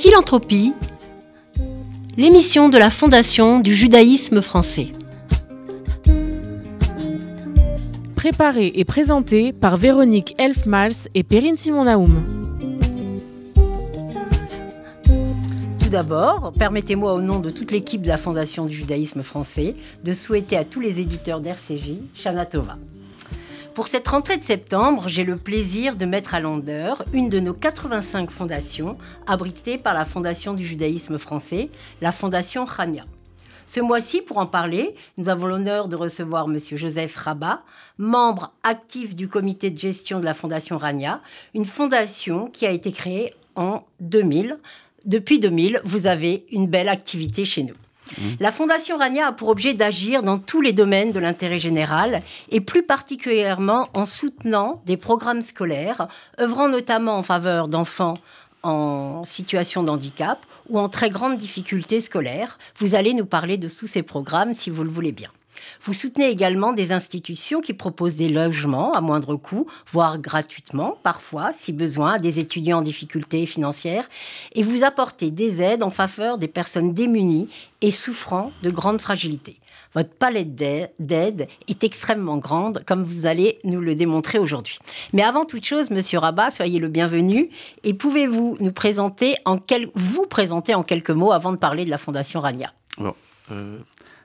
Philanthropie, l'émission de la Fondation du judaïsme français. Préparée et présentée par Véronique Elfmals et Perrine Simon-Naoum. Tout d'abord, permettez-moi au nom de toute l'équipe de la Fondation du judaïsme français de souhaiter à tous les éditeurs d'RCJ Shana Tova. Pour cette rentrée de septembre, j'ai le plaisir de mettre à l'endeur une de nos 85 fondations abritées par la Fondation du judaïsme français, la Fondation Chania. Ce mois-ci, pour en parler, nous avons l'honneur de recevoir M. Joseph Rabat, membre actif du comité de gestion de la Fondation Rania, une fondation qui a été créée en 2000. Depuis 2000, vous avez une belle activité chez nous. La Fondation Rania a pour objet d'agir dans tous les domaines de l'intérêt général et plus particulièrement en soutenant des programmes scolaires, œuvrant notamment en faveur d'enfants en situation de handicap ou en très grande difficulté scolaire. Vous allez nous parler de tous ces programmes si vous le voulez bien. Vous soutenez également des institutions qui proposent des logements à moindre coût, voire gratuitement, parfois, si besoin, à des étudiants en difficulté financière, et vous apportez des aides en faveur des personnes démunies et souffrant de grandes fragilités. Votre palette d'aide est extrêmement grande, comme vous allez nous le démontrer aujourd'hui. Mais avant toute chose, Monsieur Rabat, soyez le bienvenu. Et pouvez-vous nous présenter en vous présenter en quelques mots avant de parler de la Fondation Rania? Euh,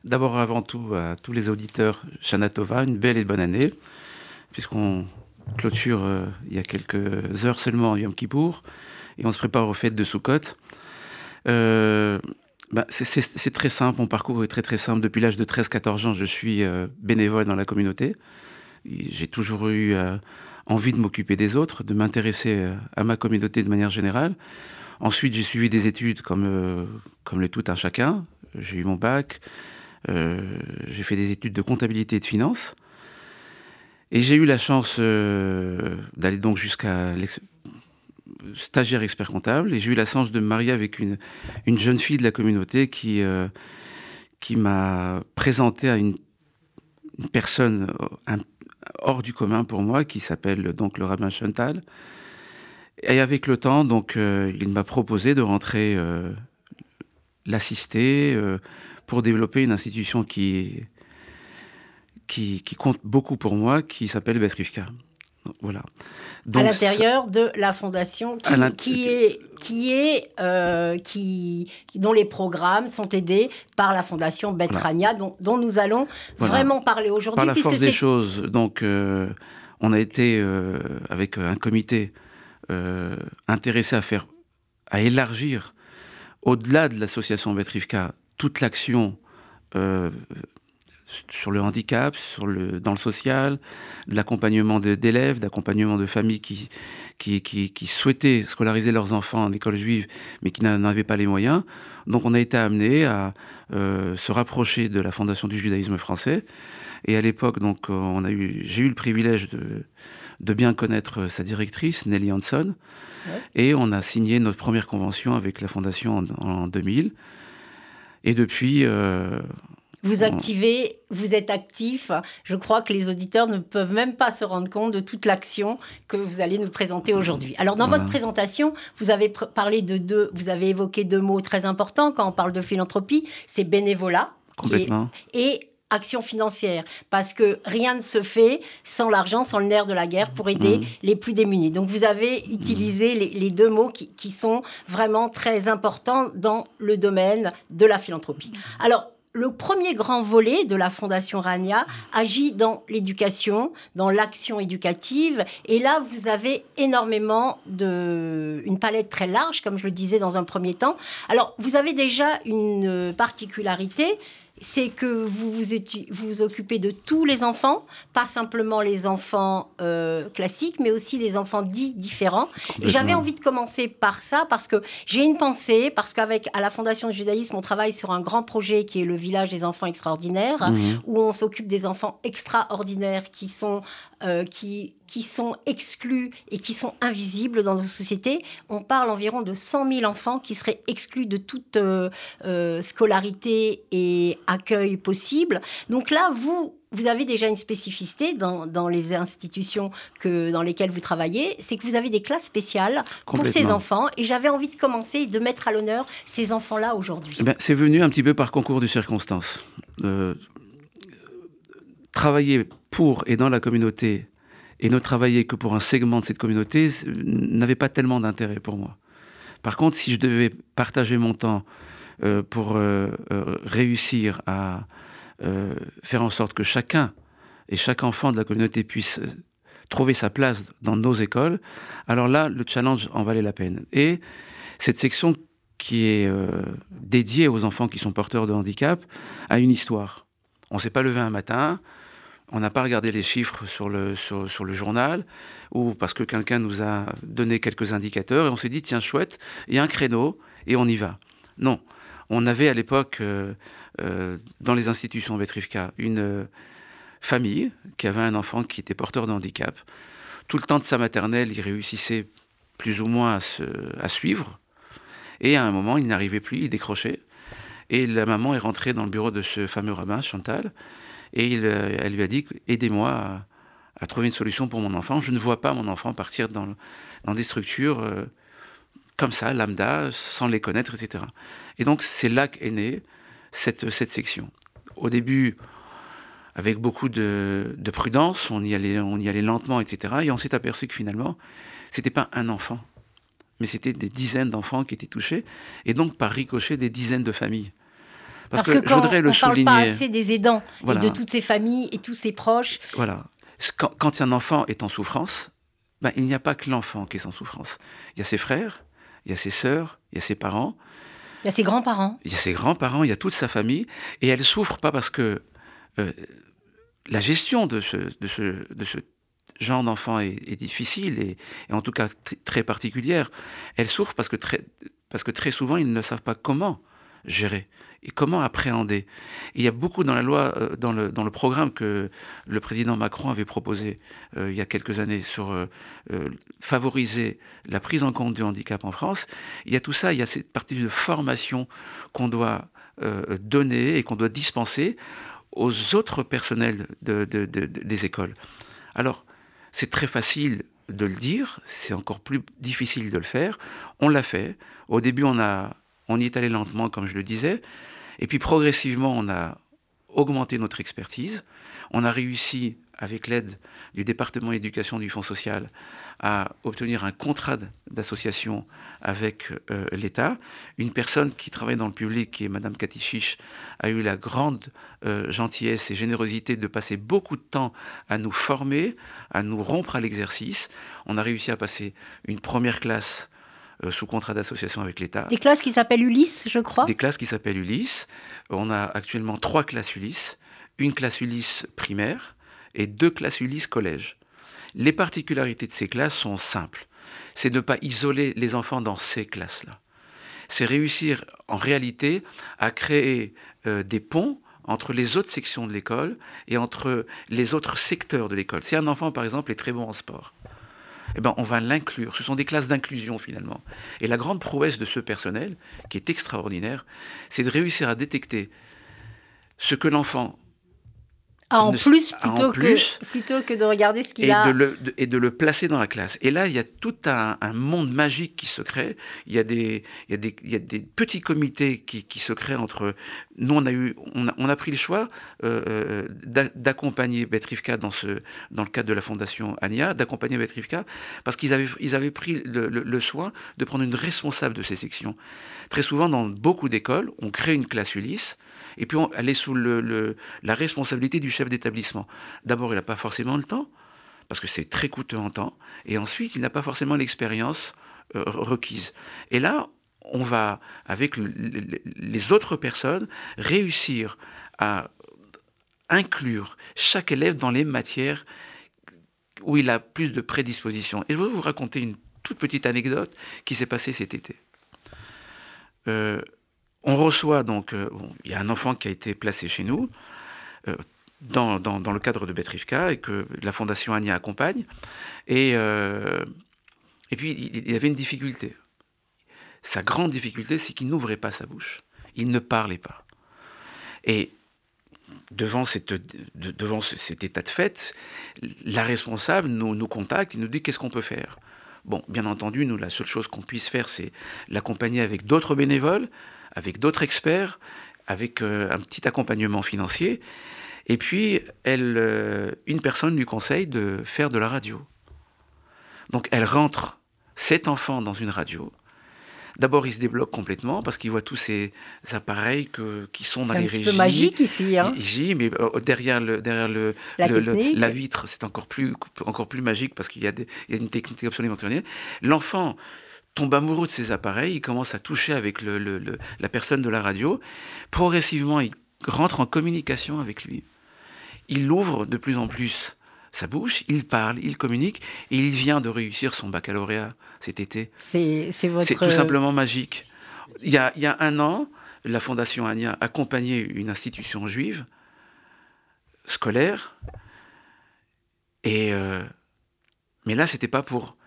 D'abord, avant tout, à tous les auditeurs, Tova, une belle et bonne année, puisqu'on clôture euh, il y a quelques heures seulement Yom Kippour, et on se prépare aux fêtes de Sukkot. Euh, bah, c'est très simple, mon parcours est très très simple. Depuis l'âge de 13-14 ans, je suis euh, bénévole dans la communauté. J'ai toujours eu envie de m'occuper des autres, de m'intéresser à ma communauté de manière générale. Ensuite, j'ai suivi des études comme, comme le tout un chacun. J'ai eu mon bac, j'ai fait des études de comptabilité et de finance. Et j'ai eu la chance euh, d'aller donc jusqu'à stagiaire expert comptable. Et j'ai eu la chance de me marier avec une, une jeune fille de la communauté qui, euh, qui m'a présenté à une, personne hors du commun pour moi, qui s'appelle donc le rabbin Chantal. Et avec le temps, donc, il m'a proposé de rentrer l'assister, pour développer une institution qui, qui, compte beaucoup pour moi, qui s'appelle Betrivka. Voilà. à l'intérieur de la fondation qui, est, qui est, euh, qui, dont les programmes sont aidés par la fondation Betrania, dont, dont, nous allons vraiment parler aujourd'hui. Par la force des choses, donc, euh, on a été euh, avec un comité intéressé à faire, à élargir au-delà de l'association Betrivka toute l'action euh, sur le handicap, sur le, dans le social, de l'accompagnement d'élèves, d'accompagnement de familles qui, qui, qui, souhaitaient scolariser leurs enfants en école juive, mais qui n'en avaient pas les moyens. Donc on a été amené à euh, se rapprocher de la Fondation du judaïsme français. Et à l'époque, donc, on a eu, j'ai eu le privilège de, de bien connaître sa directrice, Nelly Hanson. Et on a signé notre première convention avec la Fondation en, en 2000. Et depuis... Euh, vous activez, vous êtes actif. Je crois que les auditeurs ne peuvent même pas se rendre compte de toute l'action que vous allez nous présenter aujourd'hui. Alors, dans votre présentation, vous avez parlé de deux, vous avez évoqué deux mots très importants quand on parle de philanthropie. C'est bénévolat. Complètement. et action financière, parce que rien ne se fait sans l'argent, sans le nerf de la guerre pour aider mmh. les plus démunis. Donc vous avez utilisé les, deux mots qui, qui, sont vraiment très importants dans le domaine de la philanthropie. Alors, le premier grand volet de la Fondation Rania agit dans l'éducation, dans l'action éducative. Et là, vous avez énormément de, une palette très large, comme je le disais dans un premier temps. Alors, vous avez déjà une particularité, c'est que vous vous, vous occupez de tous les enfants, pas simplement les enfants euh, classiques, mais aussi les enfants dits différents. Et j'avais envie de commencer par ça parce que j'ai une pensée, parce qu'avec à la Fondation du judaïsme, on travaille sur un grand projet qui est le village des enfants extraordinaires, mmh. où on s'occupe des enfants extraordinaires qui sont euh, qui, qui sont exclus et qui sont invisibles dans nos sociétés. On parle environ de 100 000 enfants qui seraient exclus de toute euh, euh, scolarité et accueil possible. Donc là, vous, vous avez déjà une spécificité dans, dans, les institutions que, dans lesquelles vous travaillez, c'est que vous avez des classes spéciales pour ces enfants. Et j'avais envie de commencer de mettre à l'honneur ces enfants-là aujourd'hui. Eh ben, c'est venu un petit peu par concours de circonstances. Euh, travailler pour et dans la communauté et ne travailler que pour un segment de cette communauté n'avait pas tellement d'intérêt pour moi. Par contre, si je devais partager mon temps euh, pour euh, euh, réussir à faire en sorte que chacun et chaque enfant de la communauté puisse trouver sa place dans nos écoles, alors là, le challenge en valait la peine. Et cette section qui est dédiée aux enfants qui sont porteurs de handicap a une histoire. On ne s'est pas levé un matin, on n'a pas regardé les chiffres sur le, sur, sur le journal, ou parce que quelqu'un nous a donné quelques indicateurs, et on s'est dit, tiens, chouette, il y a un créneau, et on y va. Non. On avait à l'époque, euh, euh, dans les institutions Vetrivka, une euh, famille qui avait un enfant qui était porteur de handicap. Tout le temps de sa maternelle, il réussissait plus ou moins à, se, à suivre. Et à un moment, il n'arrivait plus, il décrochait. Et la maman est rentrée dans le bureau de ce fameux rabbin, Chantal, et il, euh, elle lui a dit Aidez-moi à, trouver une solution pour mon enfant. Je ne vois pas mon enfant partir dans, dans des structures euh, comme ça, lambda, sans les connaître, etc. Et donc, c'est là qu'est née cette, cette section. Au début, avec beaucoup de, de, prudence, on y, allait, on y allait lentement, etc. Et on s'est aperçu que finalement, c'était pas un enfant, mais c'était des dizaines d'enfants qui étaient touchés, et donc par ricochet des dizaines de familles. Parce, Parce que, que, quand je voudrais le on souligner. parle pas assez des aidants voilà. et de toutes ces familles et tous ces proches. Voilà. Quand, quand un enfant est en souffrance, ben, il n'y a pas que l'enfant qui est en souffrance. Il y a ses frères, il y a ses sœurs, il y a ses parents. Il y a ses grands-parents. Il y a ses grands-parents, il y a toute sa famille. Et elle souffre pas parce que euh, la gestion de ce, de ce, de ce genre d'enfant est, est, difficile et, et, en tout cas très particulière. Elle souffre parce que très, parce que très souvent, ils ne savent pas comment gérer et comment appréhender. Il y a beaucoup dans la loi, euh, dans le, programme que le président Macron avait proposé euh, il y a quelques années sur euh, favoriser la prise en compte du handicap en France. Il y a tout ça, il y a cette partie de formation qu'on doit donner et qu'on doit dispenser aux autres personnels de, de, de, des écoles. Alors, c'est très facile de le dire, c'est encore plus difficile de le faire. On l'a fait. Au début, on y est allé lentement, comme je le disais. Et puis progressivement, on a augmenté notre expertise. On a réussi, avec l'aide du département éducation du Fonds social, à obtenir un contrat d'association avec euh, l'État. Une personne qui travaille dans le public, qui est Madame Cathy Chiche, a eu la grande euh, gentillesse et générosité de passer beaucoup de temps à nous former, à nous rompre à l'exercice. On a réussi à passer une première classe sous contrat d'association avec l'État. Des classes qui s'appellent Ulysse, je crois Des classes qui s'appellent Ulysse. On a actuellement trois classes Ulysse, une classe Ulysse primaire et deux classes Ulysse collège. Les particularités de ces classes sont simples. C'est ne pas isoler les enfants dans ces classes-là. C'est réussir en réalité à créer euh, des ponts entre les autres sections de l'école et entre les autres secteurs de l'école. Si un enfant, par exemple, est très bon en sport, eh ben, on va l'inclure. Ce sont des classes d'inclusion finalement. Et la grande prouesse de ce personnel, qui est extraordinaire, c'est de réussir à détecter ce que l'enfant ah, en, plus, plutôt, en plus, que, plutôt que de regarder ce qu'il a. De le, de, et de le placer dans la classe. Et là, il y a tout un, un monde magique qui se crée. Il y a des, il y a des, il y a des petits comités qui, qui, se créent entre. Nous, on a, eu, on a, on a pris le choix euh, d'accompagner Betrivka dans, ce, dans le cadre de la fondation ANIA, d'accompagner Betrivka, parce qu'ils avaient, ils avaient pris le, le, le, soin de prendre une responsable de ces sections. Très souvent, dans beaucoup d'écoles, on crée une classe Ulysse et puis elle est sous la responsabilité du chef d'établissement. D'abord, il n'a pas forcément le temps, parce que c'est très coûteux en temps, et ensuite, il n'a pas forcément l'expérience euh, requise. Et là, on va, avec le, les autres personnes, réussir à inclure chaque élève dans les matières où il a plus de prédisposition. Et je vais vous raconter une toute petite anecdote qui s'est passée cet été. Euh, on reçoit donc, euh, il y a un enfant qui a été placé chez nous, euh, dans, le cadre de Betrivka et que la Fondation Ania accompagne. Et, et puis, il, il avait une difficulté. Sa grande difficulté, c'est qu'il n'ouvrait pas sa bouche. Il ne parlait pas. Et devant, cette, devant cet état de fait, la responsable nous, nous contacte et nous dit qu'est-ce qu'on peut faire? Bon, bien entendu, nous, la seule chose qu'on puisse faire, c'est l'accompagner avec d'autres bénévoles, avec d'autres experts, avec euh, un petit accompagnement financier. Et puis, elle, euh, une personne lui conseille de faire de la radio. Donc, elle rentre cet enfant dans une radio. D'abord, il se débloque complètement parce qu'il voit tous ces appareils que, qui sont dans les régies. C'est un peu magique ici. Hein. mais euh, derrière, le, derrière le, la, la vitre, c'est encore plus, encore plus magique parce qu'il y, a y a une technique absolument extraordinaire. L'enfant tombe amoureux de ces appareils, il commence à toucher avec le, la personne de la radio. Progressivement, il rentre en communication avec lui. Il l'ouvre de plus en plus sa bouche, il parle, il communique, et il vient de réussir son baccalauréat cet été. C'est votre... tout simplement magique. Il y, a, il y a un an, la Fondation Ania accompagnait une institution juive scolaire, et euh, mais là, c'était pas pour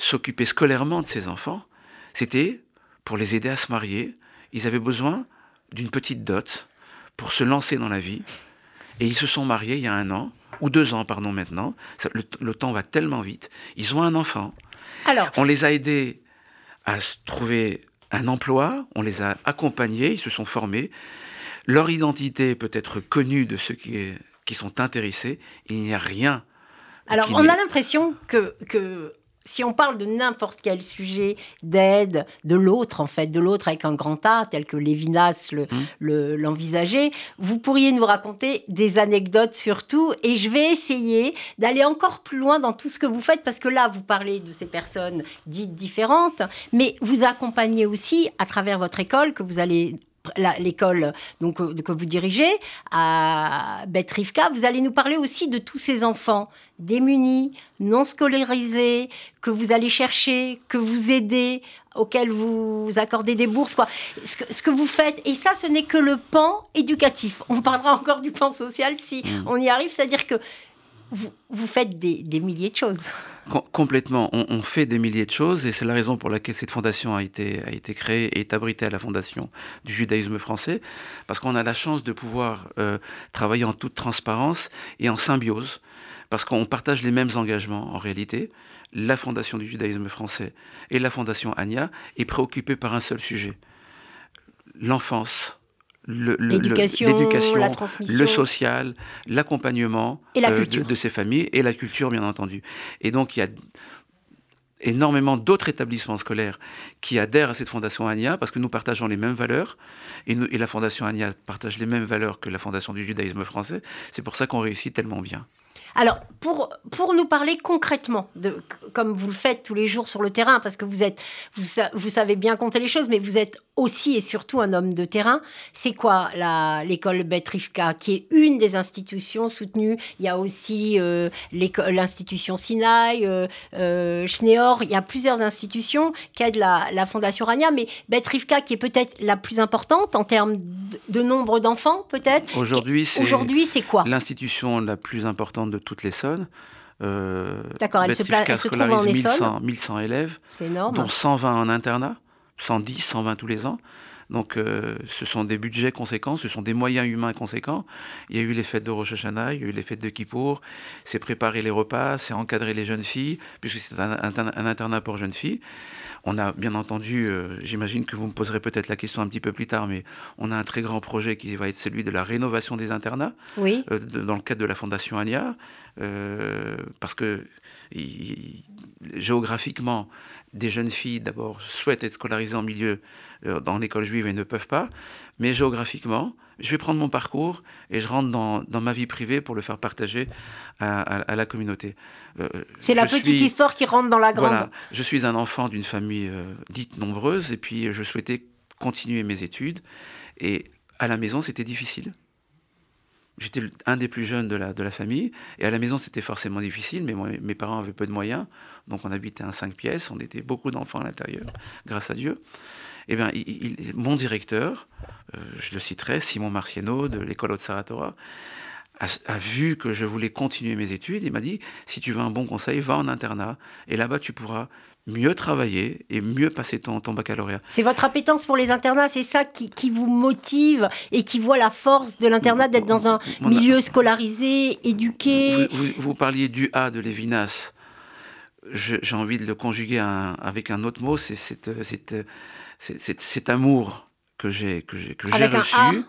s'occuper scolairement de ses enfants, c'était pour les aider à se marier. Ils avaient besoin d'une petite dot pour se lancer dans la vie. Et ils se sont mariés il y a un an ou deux ans, pardon, maintenant. le, temps va tellement vite. Ils ont un enfant. Alors, on les a aidés à trouver un emploi, on les a accompagnés, ils se sont formés. Leur identité peut être connue de ceux qui, qui sont intéressés. Il n'y a rien. Alors, on a l'impression que, que si on parle de n'importe quel sujet d'aide de l'autre, en fait, de l'autre avec un grand A, tel que Lévinas mmh. l'envisageait, vous pourriez nous raconter des anecdotes sur tout. Et je vais essayer d'aller encore plus loin dans tout ce que vous faites, parce que là, vous parlez de ces personnes dites différentes, mais vous accompagnez aussi, à travers votre école, que vous allez l'école donc euh, que vous dirigez à Betrivka, vous allez nous parler aussi de tous ces enfants démunis, non scolarisés, que vous allez chercher, que vous aidez, auxquels vous accordez des bourses, quoi. Ce que, ce que vous faites, et ça, ce n'est que le pan éducatif. On parlera encore du pan social si mmh. on y arrive, c'est-à-dire que vous, faites des, milliers de choses complètement. On, fait des milliers de choses et c'est la raison pour laquelle cette fondation a été, créée et est abritée à la fondation du judaïsme français, parce qu'on a la chance de pouvoir euh, travailler en toute transparence et en symbiose, parce qu'on partage les mêmes engagements en réalité. La fondation du judaïsme français et la fondation Ania est préoccupée par un seul sujet, l'enfance l'éducation, le, le, social, l'accompagnement euh, de, ces familles et la culture, bien entendu. Et donc, il y a énormément d'autres établissements scolaires qui adhèrent à cette fondation ANIA parce que nous partageons les mêmes valeurs et, et la fondation ANIA partage les mêmes valeurs que la fondation du judaïsme français. C'est pour ça qu'on réussit tellement bien. Alors, pour, pour nous parler concrètement, de, comme vous le faites tous les jours sur le terrain, parce que vous, êtes, vous, vous savez bien compter les choses, mais vous êtes aussi et surtout un homme de terrain. C'est quoi l'école Betrivka, qui est une des institutions soutenues? Il y a aussi euh, l'institution Sinaï, euh, euh, Schneor, il y a plusieurs institutions qui aident la, la Fondation Rania, mais Betrivka, qui est peut-être la plus importante en termes de, nombre d'enfants, peut-être? Aujourd'hui, c'est quoi? L'institution la plus importante de toutes les Sonnes. Euh, D'accord, elle, se, elle se trouve en 1100, 1100 élèves, énorme. dont 120 en internat. 110, 120 tous les ans. Donc euh, ce sont des budgets conséquents, ce sont des moyens humains conséquents. Il y a eu les fêtes de Rosh Hashanah, il y a eu les fêtes de Kippour, c'est préparer les repas, c'est encadrer les jeunes filles, puisque c'est un, internat pour jeunes filles. On a bien entendu, euh, j'imagine que vous me poserez peut-être la question un petit peu plus tard, mais on a un très grand projet qui va être celui de la rénovation des internats, oui. Euh, dans le cadre de la Fondation Ania, parce que géographiquement, des jeunes filles, d'abord, souhaitent être scolarisées en milieu, euh, dans l'école juive et ne peuvent pas. Mais géographiquement, je vais prendre mon parcours et je rentre dans, dans ma vie privée pour le faire partager à, la communauté. Euh, c'est la petite histoire qui rentre dans la grande. Voilà, je suis un enfant d'une famille euh, dite nombreuse et puis je souhaitais continuer mes études. Et à la maison, c'était difficile. J'étais un des plus jeunes de la, de la famille, et à la maison c'était forcément difficile, mais mes parents avaient peu de moyens, donc on habitait en cinq pièces, on était beaucoup d'enfants à l'intérieur, grâce à Dieu. Eh bien, mon directeur, euh, je le citerai, Simon Marciano de l'école Haute Saratora, a, vu que je voulais continuer mes études. Il m'a dit, si tu veux un bon conseil, va en internat. Et là-bas, tu pourras mieux travailler et mieux passer ton, ton baccalauréat. C'est votre appétence pour les internats, c'est ça qui, qui, vous motive et qui voit la force de l'internat d'être dans un milieu scolarisé, éduqué. Vous, vous, parliez du A de Lévinas. J'ai envie de le conjuguer avec un autre mot, c'est cet amour que j'ai reçu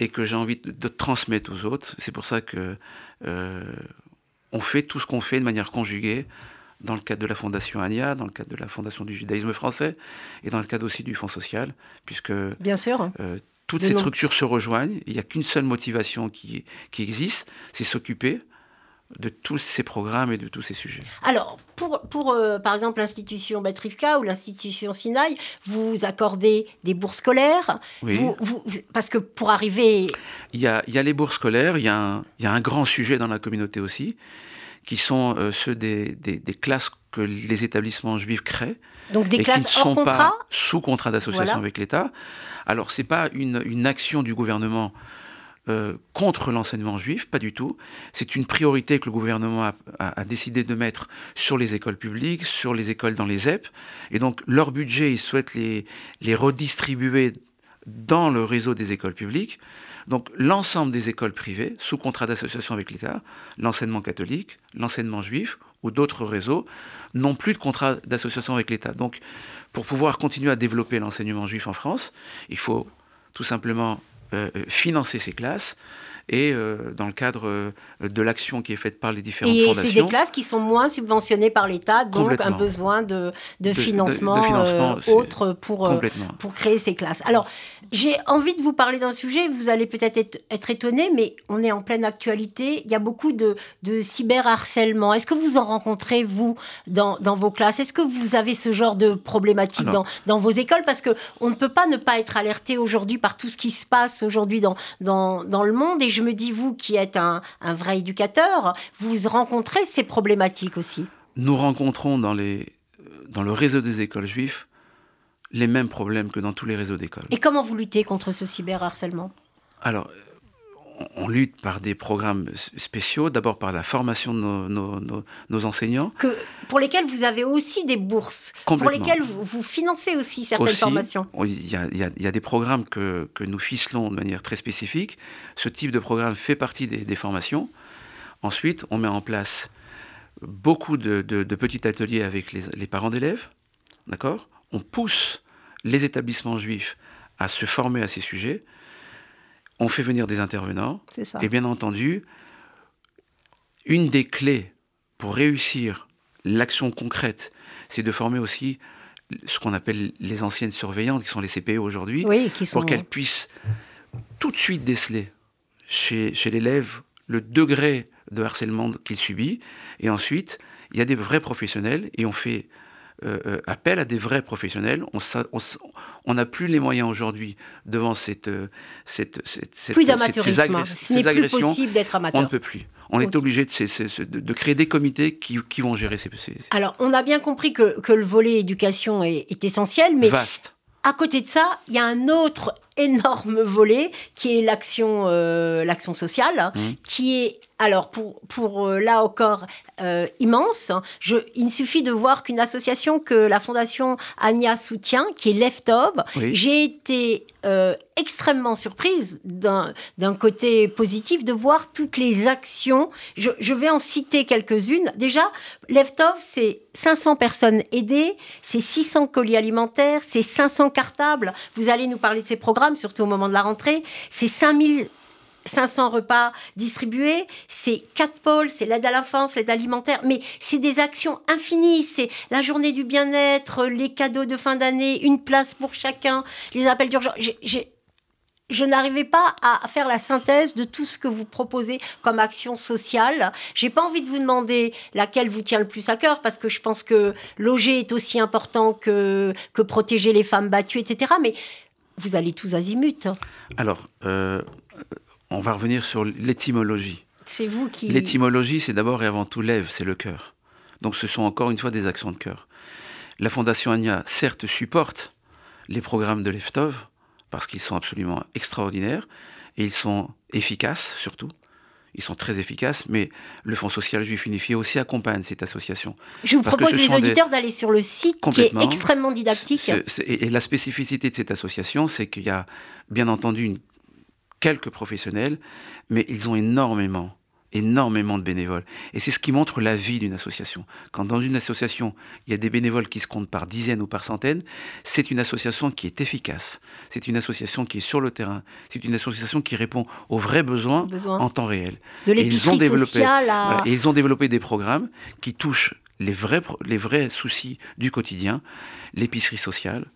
et que j'ai envie de, transmettre aux autres. C'est pour ça que euh, on fait tout ce qu'on fait de manière conjuguée dans le cadre de la Fondation Ania, dans le cadre de la Fondation du judaïsme français et dans le cadre aussi du Fonds social, puisque Bien sûr. Euh, toutes ces structures se rejoignent. Il n'y a qu'une seule motivation qui, qui existe, c'est s'occuper de tous ces programmes et de tous ces sujets. Alors, pour, pour euh, par exemple l'institution Batrivka ou l'institution Sinaï, vous accordez des bourses scolaires oui. Parce que pour arriver... Il y a, il y a les bourses scolaires, il y a, un, il y a un grand sujet dans la communauté aussi, qui sont euh, ceux des, des, des, classes que les établissements juifs créent. Donc des et classes qui ne sont pas sous contrat d'association voilà. avec l'État. Alors, ce n'est pas une, une action du gouvernement euh, contre l'enseignement juif, pas du tout. C'est une priorité que le gouvernement a, décidé de mettre sur les écoles publiques, sur les écoles dans les ZEP. Et donc, leur budget, ils souhaitent les, les redistribuer dans le réseau des écoles publiques. Donc, l'ensemble des écoles privées, sous contrat d'association avec l'État, l'enseignement catholique, l'enseignement juif ou d'autres réseaux, n'ont plus de contrat d'association avec l'État. Donc, pour pouvoir continuer à développer l'enseignement juif en France, il faut tout simplement financer ces classes et euh, dans le cadre euh, de l'action qui est faite par les différentes et fondations. Et c'est des classes qui sont moins subventionnées par l'État, donc un besoin de, de, de financement, de, de financement euh, autre pour, pour créer ces classes. Alors, j'ai envie de vous parler d'un sujet, vous allez peut-être être, être étonné, mais on est en pleine actualité. Il y a beaucoup de, de cyberharcèlement. Est-ce que vous en rencontrez, vous, dans, dans vos classes? Est-ce que vous avez ce genre de problématique dans, dans vos écoles? Parce qu'on ne peut pas ne pas être alerté aujourd'hui par tout ce qui se passe aujourd'hui dans, dans, dans le monde. Et je me dis, vous qui êtes un, un, vrai éducateur, vous rencontrez ces problématiques aussi Nous rencontrons dans, les, dans le réseau des écoles juives les mêmes problèmes que dans tous les réseaux d'écoles. Et comment vous luttez contre ce cyberharcèlement? Alors, on lutte par des programmes spéciaux, d'abord par la formation de nos, nos, nos, nos, enseignants. Que, pour lesquels vous avez aussi des bourses, pour lesquels vous, vous, financez aussi certaines aussi, formations. Il y, a, y y, des programmes que, que, nous ficelons de manière très spécifique. Ce type de programme fait partie des, des formations. Ensuite, on met en place beaucoup de, de, de petits ateliers avec les, les parents d'élèves. D'accord? On pousse les établissements juifs à se former à ces sujets on fait venir des intervenants. Et bien entendu, une des clés pour réussir l'action concrète, c'est de former aussi ce qu'on appelle les anciennes surveillantes, qui sont les CPE aujourd'hui, oui, sont... pour qu'elles puissent tout de suite déceler chez, chez l'élève le degré de harcèlement qu'il subit. Et ensuite, il y a des vrais professionnels et on fait euh, appel à des vrais professionnels. On n'a plus les moyens aujourd'hui devant cette, cette, cette, cette plus ces, ces plus agressions. possible d'être amateur. On ne peut plus. On okay. est obligé de, de, de, créer des comités qui, qui vont gérer ces, ces, Alors, on a bien compris que, que le volet éducation est, est essentiel, mais vaste. À côté de ça, il y a un autre énorme volet qui est l'action euh, l'action sociale, Mmh. qui est alors pour pour euh, là encore euh, immense. Je, il suffit de voir qu'une association que la fondation Ania soutient, qui est Leftov, Oui. j'ai été euh, extrêmement surprise d'un côté positif de voir toutes les actions. Je, je vais en citer quelques-unes. Déjà, Leftov, c'est 500 personnes aidées, c'est 600 colis alimentaires, c'est 500 cartables. Vous allez nous parler de ces programmes, surtout au moment de la rentrée. C'est 5000 500 repas distribués, c'est quatre pôles, c'est l'aide à l'enfance, l'aide alimentaire, mais c'est des actions infinies, c'est la journée du bien-être, les cadeaux de fin d'année, une place pour chacun, les appels d'urgence. Je n'arrivais pas à faire la synthèse de tout ce que vous proposez comme action sociale. J'ai pas envie de vous demander laquelle vous tient le plus à cœur parce que je pense que loger est aussi important que, que protéger les femmes battues, etc. Mais vous allez tous azimuts. Alors, euh, on va revenir sur l'étymologie. C'est vous qui. L'étymologie, c'est d'abord et avant tout l'Ève, c'est le cœur. Donc ce sont encore une fois des actions de cœur. La Fondation Ania, certes, supporte les programmes de l'EFTOV, parce qu'ils sont absolument extraordinaires, et ils sont efficaces surtout. Ils sont très efficaces, mais le Fonds social juif unifié aussi accompagne cette association. Je vous Parce propose, les auditeurs, d'aller sur le site qui est extrêmement didactique. Et et la spécificité de cette association, c'est qu'il y a bien entendu une- quelques professionnels, mais ils ont énormément, énormément de bénévoles. Et c'est ce qui montre la vie d'une association. Quand dans une association, il y a des bénévoles qui se comptent par dizaines ou par centaines, c'est une association qui est efficace. C'est une association qui est sur le terrain. C'est une association qui répond aux vrais besoins Besoin en temps réel. de et ils ont l'épicerie développé- sociale à... Voilà, et ils ont développé des programmes qui touchent les vrais, les vrais soucis du quotidien, l'épicerie sociale,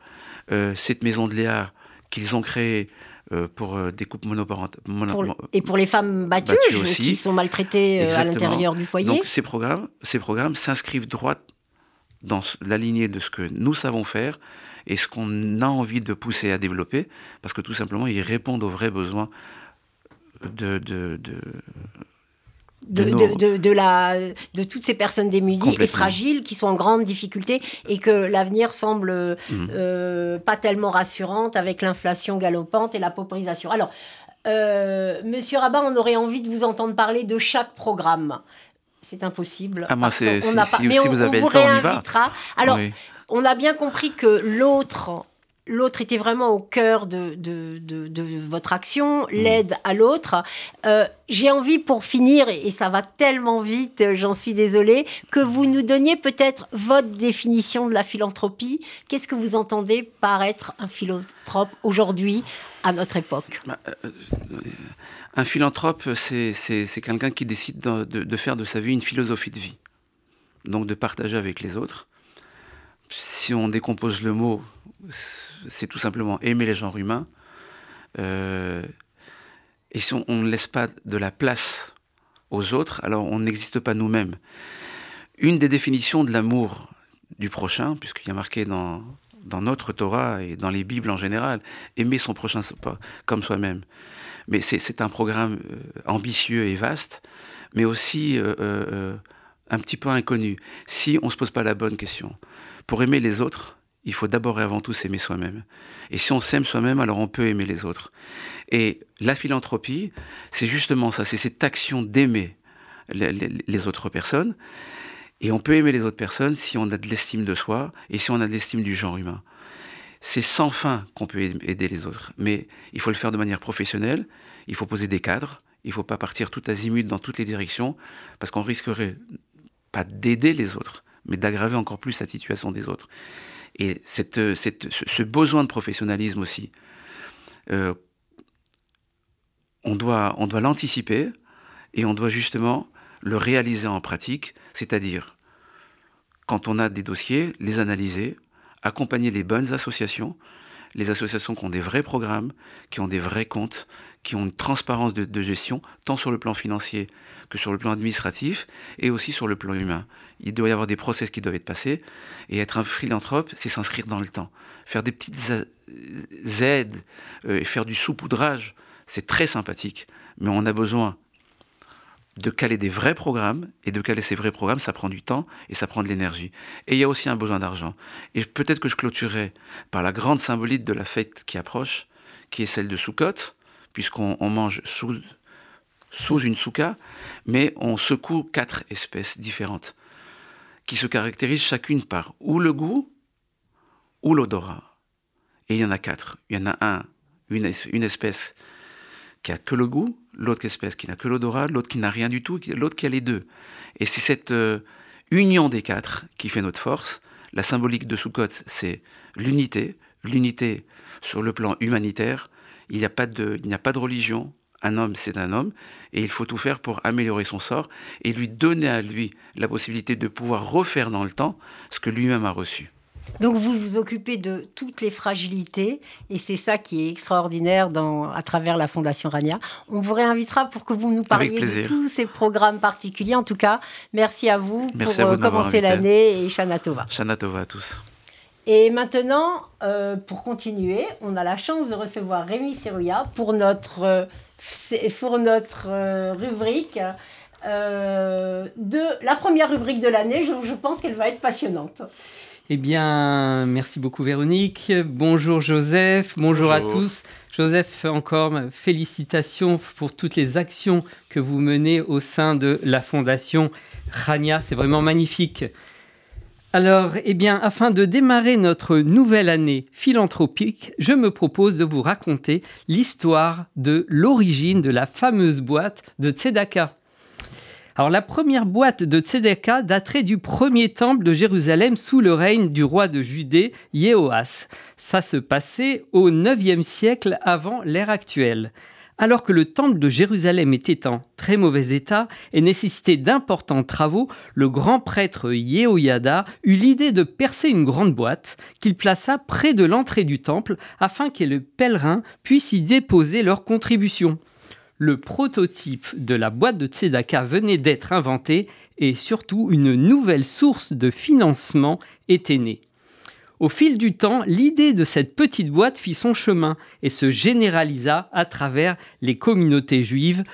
euh, cette maison de Léa qu'ils ont créée pour euh, des couples monoparentales. et pour les femmes battues, Battues aussi. qui sont maltraitées euh, à l'intérieur du foyer. Donc ces programmes, ces programmes s'inscrivent droit dans la lignée de ce que nous savons faire et ce qu'on a envie de pousser à développer, parce que tout simplement, ils répondent aux vrais besoins de, de, de- de, de de, nos- de, de la, de toutes ces personnes démunies et fragiles qui sont en grande difficulté et que l'avenir semble Mhm. euh, pas tellement rassurante avec l'inflation galopante et la paupérisation. Alors, euh, Monsieur Rabat, on aurait envie de vous entendre parler de chaque programme. C'est impossible. Ah, moi, parce c'est- qu'on si- n'a si- Mais si on, vous on avez le vous temps, on y va. réinvitera. Alors, Oui. on a bien compris que l'autre, l'autre était vraiment au cœur de, de, de- de votre action, Mm. l'aide à l'autre. Euh, J'ai envie, pour finir, et ça va tellement vite, euh, j'en suis désolée, que vous nous donniez peut-être votre définition de la philanthropie. Qu'est-ce que vous entendez par être un philanthrope aujourd'hui, à notre époque? Bah, euh, Un philanthrope, c'est quelqu'un qui décide de, de- de faire de sa vie une philosophie de vie. Donc de partager avec les autres. Si on décompose le mot, c'est tout simplement aimer les genres humains. Euh, et si on ne laisse pas de la place aux autres, alors on n'existe pas nous-mêmes. Une des définitions de l'amour du prochain, puisqu'il y a marqué dans, dans notre Torah et dans les Bibles en général, aimer son prochain comme soi-même. Mais c'est un programme euh, ambitieux et vaste, mais aussi euh, un petit peu inconnu. Si on ne se pose pas la bonne question, pour aimer les autres, il faut d'abord et avant tout s'aimer soi-même. Et si on s'aime soi-même, alors on peut aimer les autres. Et la philanthropie, c'est justement ça, c'est cette action d'aimer les, autres personnes. Et on peut aimer les autres personnes si on a de l'estime de soi et si on a de l'estime du genre humain. C'est sans fin qu'on peut aider les autres. Mais il faut le faire de manière professionnelle, il faut poser des cadres, il ne faut pas partir tout azimut dans toutes les directions, parce qu'on risquerait pas d'aider les autres, mais d'aggraver encore plus la situation des autres. Et ce- ce besoin de professionnalisme aussi, euh, on doit, on doit l'anticiper et on doit justement le réaliser en pratique, c'est-à-dire quand on a des dossiers, les analyser, accompagner les bonnes associations, les associations qui ont des vrais programmes, qui ont des vrais comptes, qui ont une transparence de, gestion, tant sur le plan financier que sur le plan administratif et aussi sur le plan humain. Il doit y avoir des process qui doivent être passés et être un philanthrope, c'est s'inscrire dans le temps. Faire des petites aides euh, et faire du saupoudrage, c'est très sympathique, mais on a besoin de caler des vrais programmes, et de caler ces vrais programmes, ça prend du temps et ça prend de l'énergie. Et il y a aussi un besoin d'argent. Et peut-être que je clôturerai par la grande symbolique de la fête qui approche, qui est celle de Soukot, puisqu'on on mange sous, sous une souka, mais on secoue quatre espèces différentes, qui se caractérisent chacune par ou le goût, ou l'odorat. Et il y en a quatre. Il y en a un, une, une espèce qui a que le goût, l'autre espèce qui n'a que l'odorat, l'autre qui n'a rien du tout, l'autre qui a les deux. Et c'est cette euh, union des quatre qui fait notre force. La symbolique de Soukot, c'est l'unité, l'unité sur le plan humanitaire. Il n'y a pas de religion. Un homme, c'est un homme, et il faut tout faire pour améliorer son sort et lui donner à lui la possibilité de pouvoir refaire dans le temps ce que lui-même a reçu. Donc vous vous occupez de toutes les fragilités et c'est ça qui est extraordinaire dans, à travers la Fondation Rania. On vous réinvitera pour que vous nous parliez de tous ces programmes particuliers. En tout cas, merci à vous Merci pour à vous euh, commencer l'année et Shana Tova. Shana Tova à tous. Et maintenant, euh, pour continuer, on a la chance de recevoir Rémi Serrouya pour notre, euh, pour notre euh, rubrique. de la première rubrique de l'année, je, je pense qu'elle va être passionnante. Eh bien, merci beaucoup Véronique. Bonjour Joseph, bonjour, à tous. Joseph, encore félicitations pour toutes les actions que vous menez au sein de la Fondation Rania. C'est vraiment magnifique. Alors, eh bien, afin de démarrer notre nouvelle année philanthropique, je me propose de vous raconter l'histoire de l'origine de la fameuse boîte de Tzedaka. Alors la première boîte de Tzedaka daterait du premier temple de Jérusalem sous le règne du roi de Judée, Yéhoas. Ça se passait au 9e siècle avant l'ère actuelle. Alors que le temple de Jérusalem était en très mauvais état et nécessitait d'importants travaux, le grand prêtre Yehoyada eut l'idée de percer une grande boîte qu'il plaça près de l'entrée du temple afin que les pèlerins puissent y déposer leurs contributions le prototype de la boîte de Tzedaka venait d'être inventé et surtout une nouvelle source de financement était née. Au fil du temps, l'idée de cette petite boîte fit son chemin et se généralisa à travers les communautés juives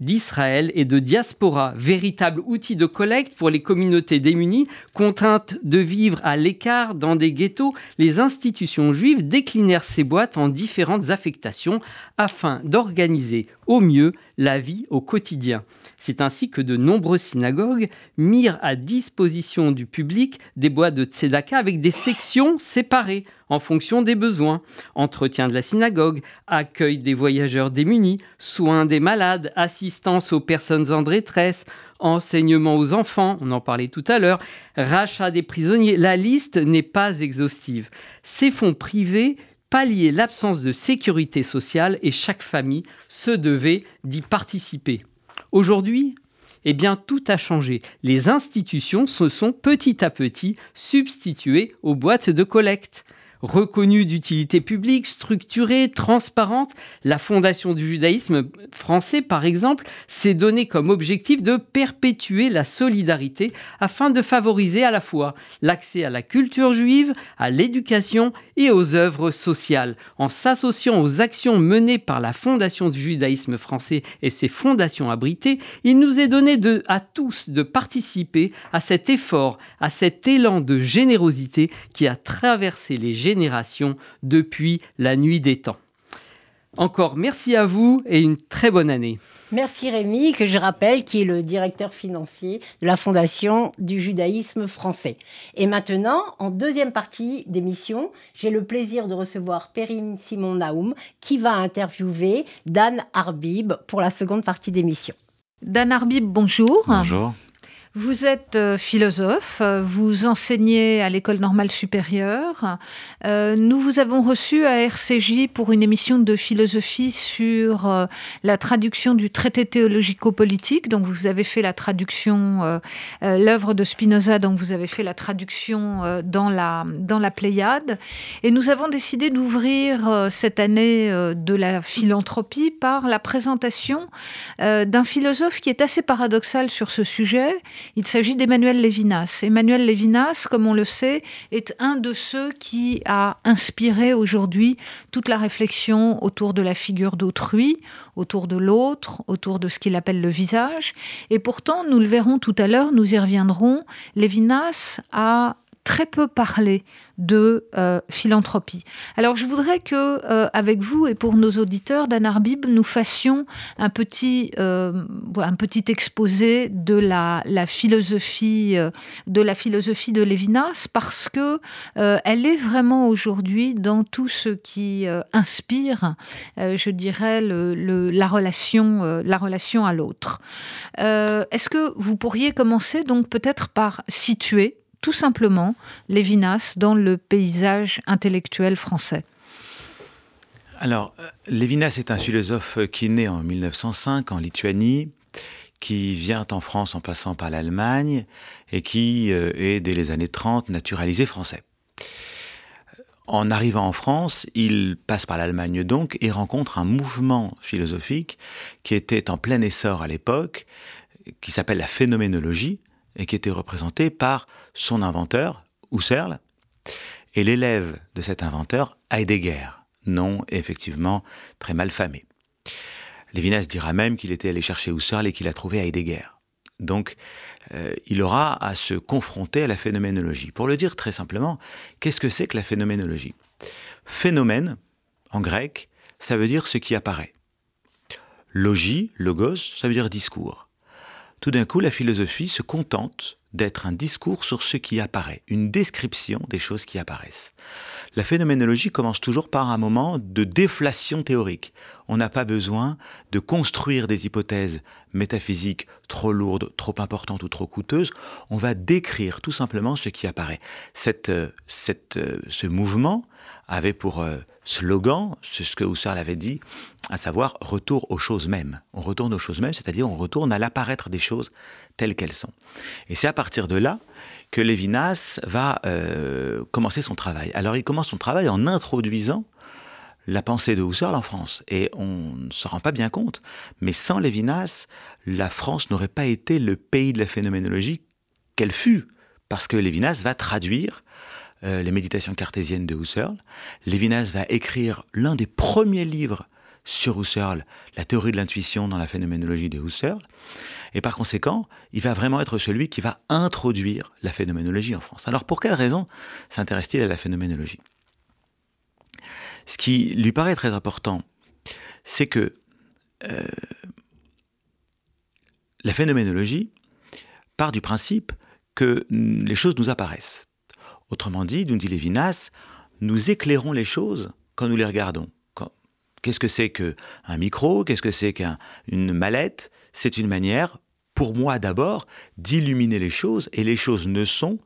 d'Israël et de diaspora, véritable outil de collecte pour les communautés démunies, contraintes de vivre à l'écart dans des ghettos, les institutions juives déclinèrent ces boîtes en différentes affectations afin d'organiser au mieux la vie au quotidien. C'est ainsi que de nombreuses synagogues mirent à disposition du public des boîtes de tzedaka avec des sections séparées en fonction des besoins. Entretien de la synagogue, accueil des voyageurs démunis, soins des malades, assistance aux personnes en détresse, enseignement aux enfants, on en parlait tout à l'heure, rachat des prisonniers. La liste n'est pas exhaustive. Ces fonds privés pallier l'absence de sécurité sociale et chaque famille se devait d'y participer. Aujourd'hui, eh bien, tout a changé. Les institutions se sont petit à petit substituées aux boîtes de collecte reconnue d'utilité publique, structurée, transparente. La Fondation du judaïsme français, par exemple, s'est donné comme objectif de perpétuer la solidarité afin de favoriser à la fois l'accès à la culture juive, à l'éducation et aux œuvres sociales. En s'associant aux actions menées par la Fondation du judaïsme français et ses fondations abritées, il nous est donné à tous de participer à cet effort, à cet élan de générosité qui a traversé les générations depuis la nuit des temps. Encore merci à vous et une très bonne année. Merci Rémi, que je rappelle, qui est le directeur financier de la Fondation du judaïsme français. Et maintenant, en deuxième partie d'émission, j'ai le plaisir de recevoir Perrine Simon Naoum, qui va interviewer Dan Arbib pour la seconde partie d'émission. Dan Arbib, bonjour. Bonjour. Vous êtes euh, philosophe, euh, vous enseignez à l'école normale supérieure. Euh, nous vous avons reçu à RCJ pour une émission de philosophie sur la traduction du traité théologico-politique. Donc vous avez fait la traduction, l'œuvre de Spinoza, donc vous avez fait la traduction dans la, dans la Pléiade. Et nous avons décidé d'ouvrir cette année de la philanthropie par la présentation d'un philosophe qui est assez paradoxal sur ce sujet il s'agit d'Emmanuel Lévinas. Emmanuel Lévinas, comme on le sait, est un de ceux qui a inspiré aujourd'hui toute la réflexion autour de la figure d'autrui, autour de l'autre, autour de ce qu'il appelle le visage. Et pourtant, nous le verrons tout à l'heure, nous y reviendrons, Lévinas a très peu parlé de euh, philanthropie. Alors je voudrais que, euh, avec vous et pour nos auditeurs d'Anarbib, nous fassions un petit, euh, un petit exposé de la, philosophie de la philosophie de Lévinas parce que elle est vraiment aujourd'hui dans tout ce qui inspire, je dirais, la relation, la relation à l'autre. Est-ce que vous pourriez commencer donc peut-être par situer tout simplement Lévinas dans le paysage intellectuel français Alors, euh, Lévinas est un philosophe qui naît en 1905 en Lituanie, qui vient en France en passant par l'Allemagne et qui euh, est, dès les années 30, naturalisé français. En arrivant en France, il passe par l'Allemagne donc et rencontre un mouvement philosophique qui était en plein essor à l'époque, qui s'appelle la phénoménologie, et qui était représenté par son inventeur, Husserl, et l'élève de cet inventeur, Heidegger, nom effectivement très mal famé. Lévinas dira même qu'il était allé chercher Husserl et qu'il a trouvé Heidegger. Donc, euh, il aura à se confronter à la phénoménologie. Pour le dire très simplement, qu'est-ce que c'est que la phénoménologie? Phénomène, en grec, ça veut dire ce qui apparaît. Logie, logos, ça veut dire discours. Tout d'un coup, la philosophie se contente d'être un discours sur ce qui apparaît, une description des choses qui apparaissent. La phénoménologie commence toujours par un moment de déflation théorique. On n'a pas besoin de construire des hypothèses métaphysiques trop lourdes, trop importantes ou trop coûteuses. On va décrire tout simplement ce qui apparaît. Cette, euh, cette, euh, ce mouvement avait pour euh, slogan, c'est ce que Husserl avait dit, à savoir retour aux choses mêmes. On retourne aux choses mêmes, c'est-à-dire on retourne à l'apparaître des choses telles qu'elles sont. Et c'est à partir de là que Lévinas va euh, commencer son travail. Alors il commence son travail en introduisant la pensée de Husserl en France. Et on ne se rend pas bien compte, mais sans Lévinas, la France n'aurait pas été le pays de la phénoménologie qu'elle fut, parce que Lévinas va traduire euh, les méditations cartésiennes de Husserl. Lévinas va écrire l'un des premiers livres sur Husserl, la théorie de l'intuition dans la phénoménologie de Husserl. Et par conséquent, il va vraiment être celui qui va introduire la phénoménologie en France. Alors pour quelle raison s'intéresse-t-il à la phénoménologie? Ce qui lui paraît très important, c'est que euh, la phénoménologie part du principe que les choses nous apparaissent. Autrement dit, nous dit Lévinas, nous éclairons les choses quand nous les regardons. Qu'est-ce que c'est qu'un micro? Qu'est-ce que c'est qu'une mallette? C'est une manière, pour moi d'abord, d'illuminer les choses, et les choses ne sont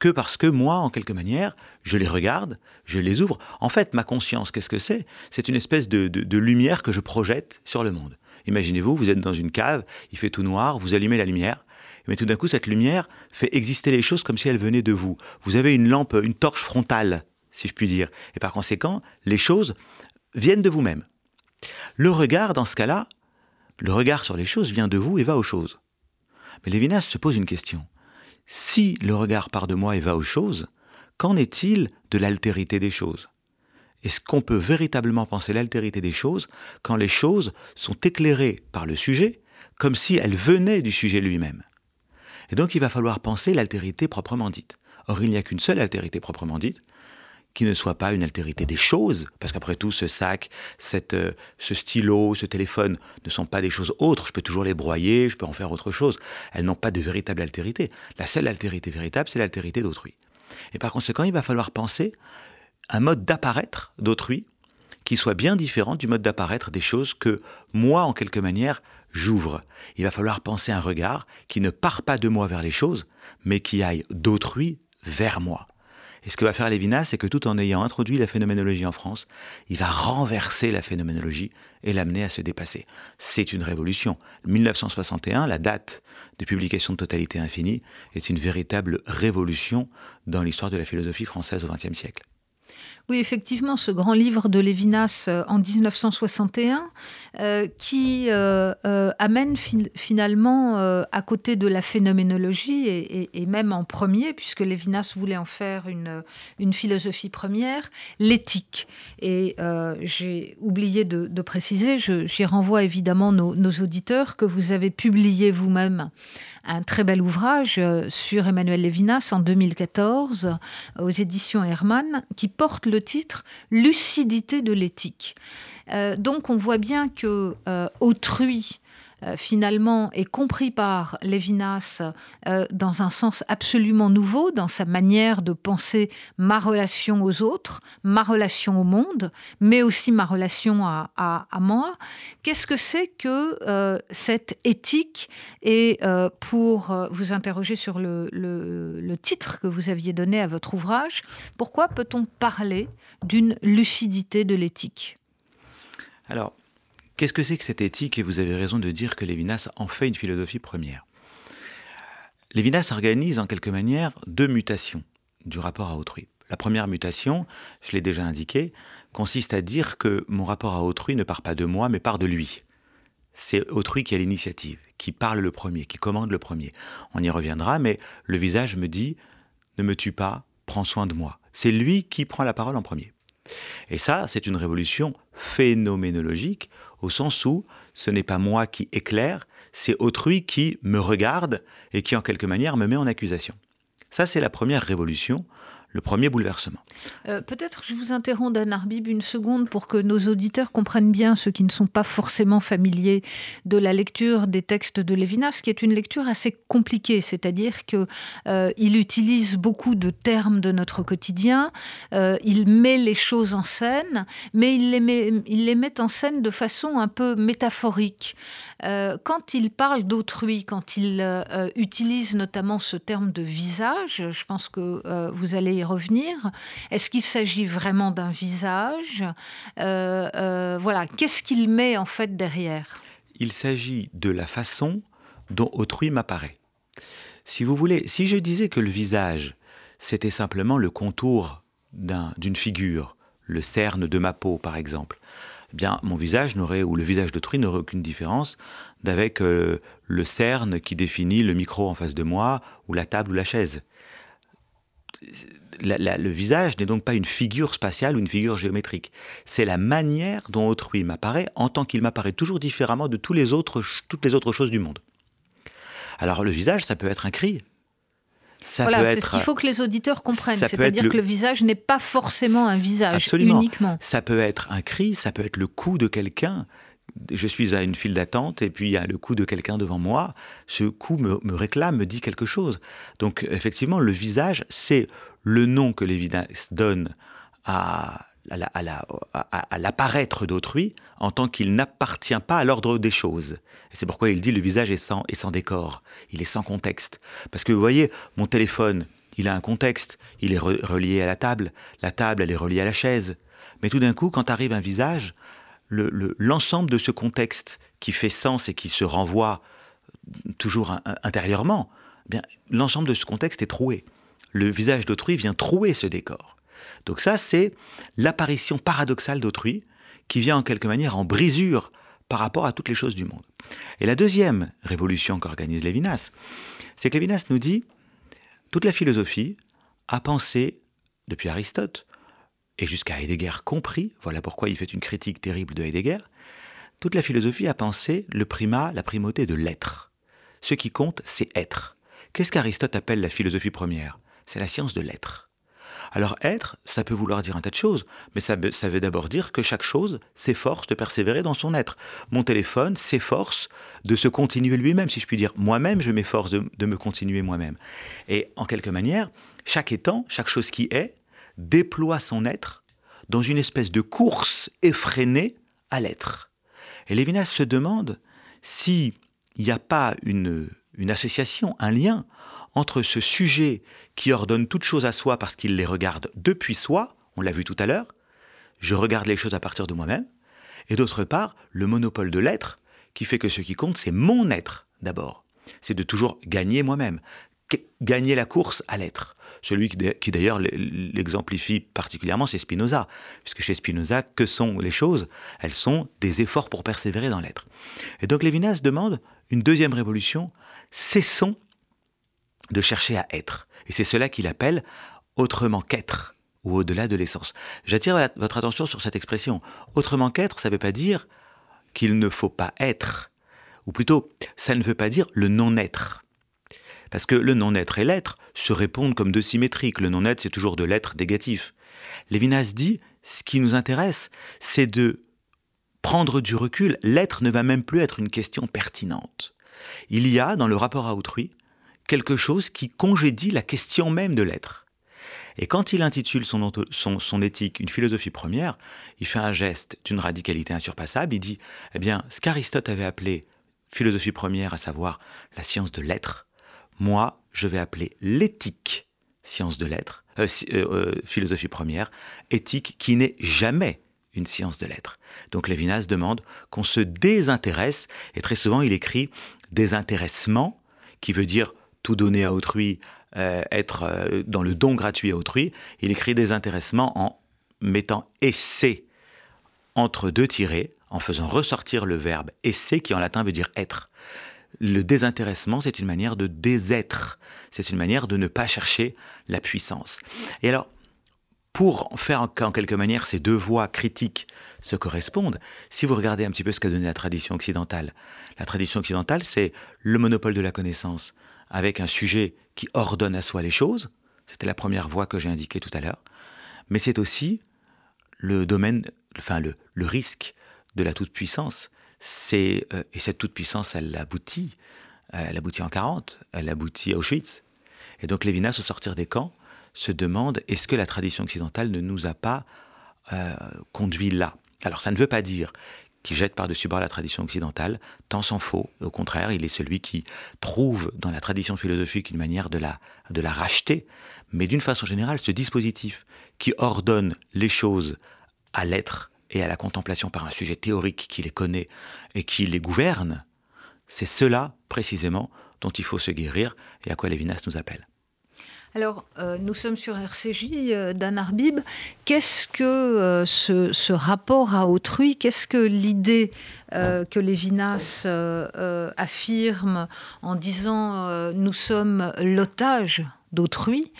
que parce que moi, en quelque manière, je les regarde, je les ouvre. En fait, ma conscience, qu'est-ce que c'est? C'est une espèce de, de, lumière que je projette sur le monde. Imaginez-vous, vous êtes dans une cave, il fait tout noir, vous allumez la lumière, mais tout d'un coup, cette lumière fait exister les choses comme si elles venaient de vous. Vous avez une lampe, une torche frontale, si je puis dire. Et par conséquent, les choses viennent de vous-même. Le regard, dans ce cas-là, le regard sur les choses vient de vous et va aux choses. Mais Lévinas se pose une question. Si le regard part de moi et va aux choses, qu'en est-il de l'altérité des choses? Est-ce qu'on peut véritablement penser l'altérité des choses quand les choses sont éclairées par le sujet comme si elles venaient du sujet lui-même? Et donc il va falloir penser l'altérité proprement dite. Or, il n'y a qu'une seule altérité proprement dite, qui ne soit pas une altérité des choses, parce qu'après tout, ce sac, cette, euh, ce stylo, ce téléphone ne sont pas des choses autres. Je peux toujours les broyer, je peux en faire autre chose. Elles n'ont pas de véritable altérité. La seule altérité véritable, c'est l'altérité d'autrui. Et par conséquent, il va falloir penser un mode d'apparaître d'autrui qui soit bien différent du mode d'apparaître des choses que moi, en quelque manière, j'ouvre. Il va falloir penser un regard qui ne part pas de moi vers les choses, mais qui aille d'autrui vers moi. Et ce que va faire Lévinas, c'est que tout en ayant introduit la phénoménologie en France, il va renverser la phénoménologie et l'amener à se dépasser. C'est une révolution. 1961, la date de publication de Totalité Infinie, est une véritable révolution dans l'histoire de la philosophie française au XXe siècle. Oui, effectivement, ce grand livre de Lévinas euh, en 1961, euh, qui euh, amène finalement, à côté de la phénoménologie, et, même en premier, puisque Lévinas voulait en faire une, philosophie première, l'éthique. Et j'ai oublié de, préciser, j'y renvoie évidemment nos, auditeurs, que vous avez publié vous-même un très bel ouvrage sur Emmanuel Lévinas en 2014 aux éditions Hermann, qui porte le titre Lucidité de l'éthique. Euh, donc on voit bien que euh, autrui euh, finalement est compris par Lévinas dans un sens absolument nouveau, dans sa manière de penser ma relation aux autres, ma relation au monde, mais aussi ma relation à, moi. Qu'est-ce que c'est que cette éthique? Et pour vous interroger sur le, le titre que vous aviez donné à votre ouvrage, pourquoi peut-on parler d'une lucidité de l'éthique? Alors, Qu'est-ce que c'est que cette éthique Et vous avez raison de dire que Lévinas en fait une philosophie première. Lévinas organise en quelque manière deux mutations du rapport à autrui. La première mutation, je l'ai déjà indiqué, consiste à dire que mon rapport à autrui ne part pas de moi, mais part de lui. C'est autrui qui a l'initiative, qui parle le premier, qui commande le premier. On y reviendra, mais le visage me dit ne me tue pas, prends soin de moi. C'est lui qui prend la parole en premier. Et ça, c'est une révolution phénoménologique, au sens où ce n'est pas moi qui éclaire, c'est autrui qui me regarde et qui en quelque manière me met en accusation. Ça, c'est la première révolution le premier bouleversement. Euh, peut-être je vous interromps, Dan Arbib, une seconde pour que nos auditeurs comprennent bien, ceux qui ne sont pas forcément familiers de la lecture des textes de Lévinas, qui est une lecture assez compliquée, c'est-à-dire qu'il euh, utilise beaucoup de termes de notre quotidien, euh, il met les choses en scène, mais il les, met, il les met en scène de façon un peu métaphorique. quand il parle d'autrui, quand il utilise notamment ce terme de visage, je pense que vous allez revenir. Est-ce qu'il s'agit vraiment d'un visage? Euh, euh, Voilà, qu'est-ce qu'il met en fait derrière? Il s'agit de la façon dont autrui m'apparaît. Si vous voulez, si je disais que le visage, c'était simplement le contour d'une figure, le cerne de ma peau par exemple, eh bien mon visage n'aurait ou le visage d'autrui n'aurait aucune différence d'avec euh, le cerne qui définit le micro en face de moi ou la table ou la chaise le visage n'est donc pas une figure spatiale ou une figure géométrique. C'est la manière dont autrui m'apparaît en tant qu'il m'apparaît toujours différemment de tous les autres, toutes les autres choses du monde. Alors le visage, ça peut être un cri. Ça voilà, c'est ce qu'il faut que les auditeurs comprennent. C'est-à-dire que le visage n'est pas forcément un visage uniquement. Ça peut être un cri, ça peut être le cou de quelqu'un, je suis à une file d'attente et puis il y a le coup de quelqu'un devant moi. Ce coup me, réclame, me dit quelque chose. Donc effectivement, le visage, c'est le nom que Lévinas donne à, à, l'apparaître d'autrui en tant qu'il n'appartient pas à l'ordre des choses. C'est pourquoi il dit le visage est sans, sans décor, il est sans contexte. Parce que vous voyez, mon téléphone, il a un contexte, il est relié à la table, la table, elle est reliée à la chaise. Mais tout d'un coup, quand arrive un visage, l'ensemble de ce contexte qui fait sens et qui se renvoie toujours intérieurement, eh bien l'ensemble de ce contexte est troué. Le visage d'autrui vient trouer ce décor. Donc ça, c'est l'apparition paradoxale d'autrui qui vient en quelque manière en brisure par rapport à toutes les choses du monde. Et la deuxième révolution qu'organise Lévinas, c'est que Lévinas nous dit toute la philosophie a pensé, depuis Aristote, et jusqu'à Heidegger compris, voilà pourquoi il fait une critique terrible de Heidegger, toute la philosophie a pensé le primat, la primauté de l'être. Ce qui compte, c'est être. Qu'est-ce qu'Aristote appelle la philosophie première? C'est la science de l'être. Alors être, ça peut vouloir dire un tas de choses, mais ça, veut d'abord dire que chaque chose s'efforce de persévérer dans son être. Mon téléphone s'efforce de se continuer lui-même, si je puis dire. Moi-même, je m'efforce de, me continuer moi-même. Et en quelque manière, chaque étant, chaque chose qui est, déploie son être dans une espèce de course effrénée à l'être. Et Lévinas se demande s'il n'y a pas une association, un lien entre ce sujet qui ordonne toutes choses à soi parce qu'il les regarde depuis soi, on l'a vu tout à l'heure, je regarde les choses à partir de moi-même, et d'autre part, le monopole de l'être qui fait que ce qui compte, c'est mon être d'abord. C'est de toujours gagner moi-même, gagner la course à l'être. Celui qui, d'ailleurs l'exemplifie particulièrement, c'est Spinoza. Puisque chez Spinoza, que sont les choses? Elles sont des efforts pour persévérer dans l'être. Et donc Lévinas demande une deuxième révolution. Cessons de chercher à être. Et c'est cela qu'il appelle autrement qu'être ou au-delà de l'essence. J'attire votre attention sur cette expression. Autrement qu'être, ça ne veut pas dire qu'il ne faut pas être. Ou plutôt, ça ne veut pas dire le non-être. Parce que le non-être et l'être se répondent comme deux symétriques. Le non-être, c'est toujours de l'être négatif. Lévinas dit, ce qui nous intéresse, c'est de prendre du recul. L'être ne va même plus être une question pertinente. Il y a, dans le rapport à autrui, quelque chose qui congédie la question même de l'être. Et quand il intitule son, son, son, éthique une philosophie première, il fait un geste d'une radicalité insurpassable. Il dit, eh bien, ce qu'Aristote avait appelé philosophie première, à savoir la science de l'être, moi, je vais appeler l'éthique science de l'être, euh, euh, euh, philosophie première, éthique qui n'est jamais une science de l'être. Donc Lévinas demande qu'on se désintéresse, et très souvent il écrit désintéressement, qui veut dire tout donner à autrui, être dans le don gratuit à autrui. Il écrit désintéressement en mettant essai entre deux tirés, en faisant ressortir le verbe essai qui en latin veut dire être le désintéressement, c'est une manière de désêtre, c'est une manière de ne pas chercher la puissance. Et alors, pour faire qu'en quelque manière ces deux voies critiques se correspondent, si vous regardez un petit peu ce qu'a donné la tradition occidentale, la tradition occidentale, c'est le monopole de la connaissance avec un sujet qui ordonne à soi les choses. C'était la première voie que j'ai indiquée tout à l'heure. Mais c'est aussi le domaine, enfin le, risque de la toute-puissance. Euh, et cette toute-puissance, elle aboutit, elle aboutit en 40, elle aboutit à Auschwitz. Et donc Lévinas, au sortir des camps, se demande est-ce que la tradition occidentale ne nous a pas euh, conduit là? Alors ça ne veut pas dire qu'il jette par-dessus bord la tradition occidentale, tant s'en faut. Au contraire, il est celui qui trouve dans la tradition philosophique une manière de la, de la racheter. Mais d'une façon générale, ce dispositif qui ordonne les choses à l'être et à la contemplation par un sujet théorique qui les connaît et qui les gouverne, c'est cela précisément dont il faut se guérir et à quoi Lévinas nous appelle. Alors, euh, nous sommes sur RCJ, euh, Dan Arbib. Qu'est-ce que euh, ce, rapport à autrui Qu'est-ce que l'idée que Lévinas affirme en disant nous sommes l'otage d'autrui,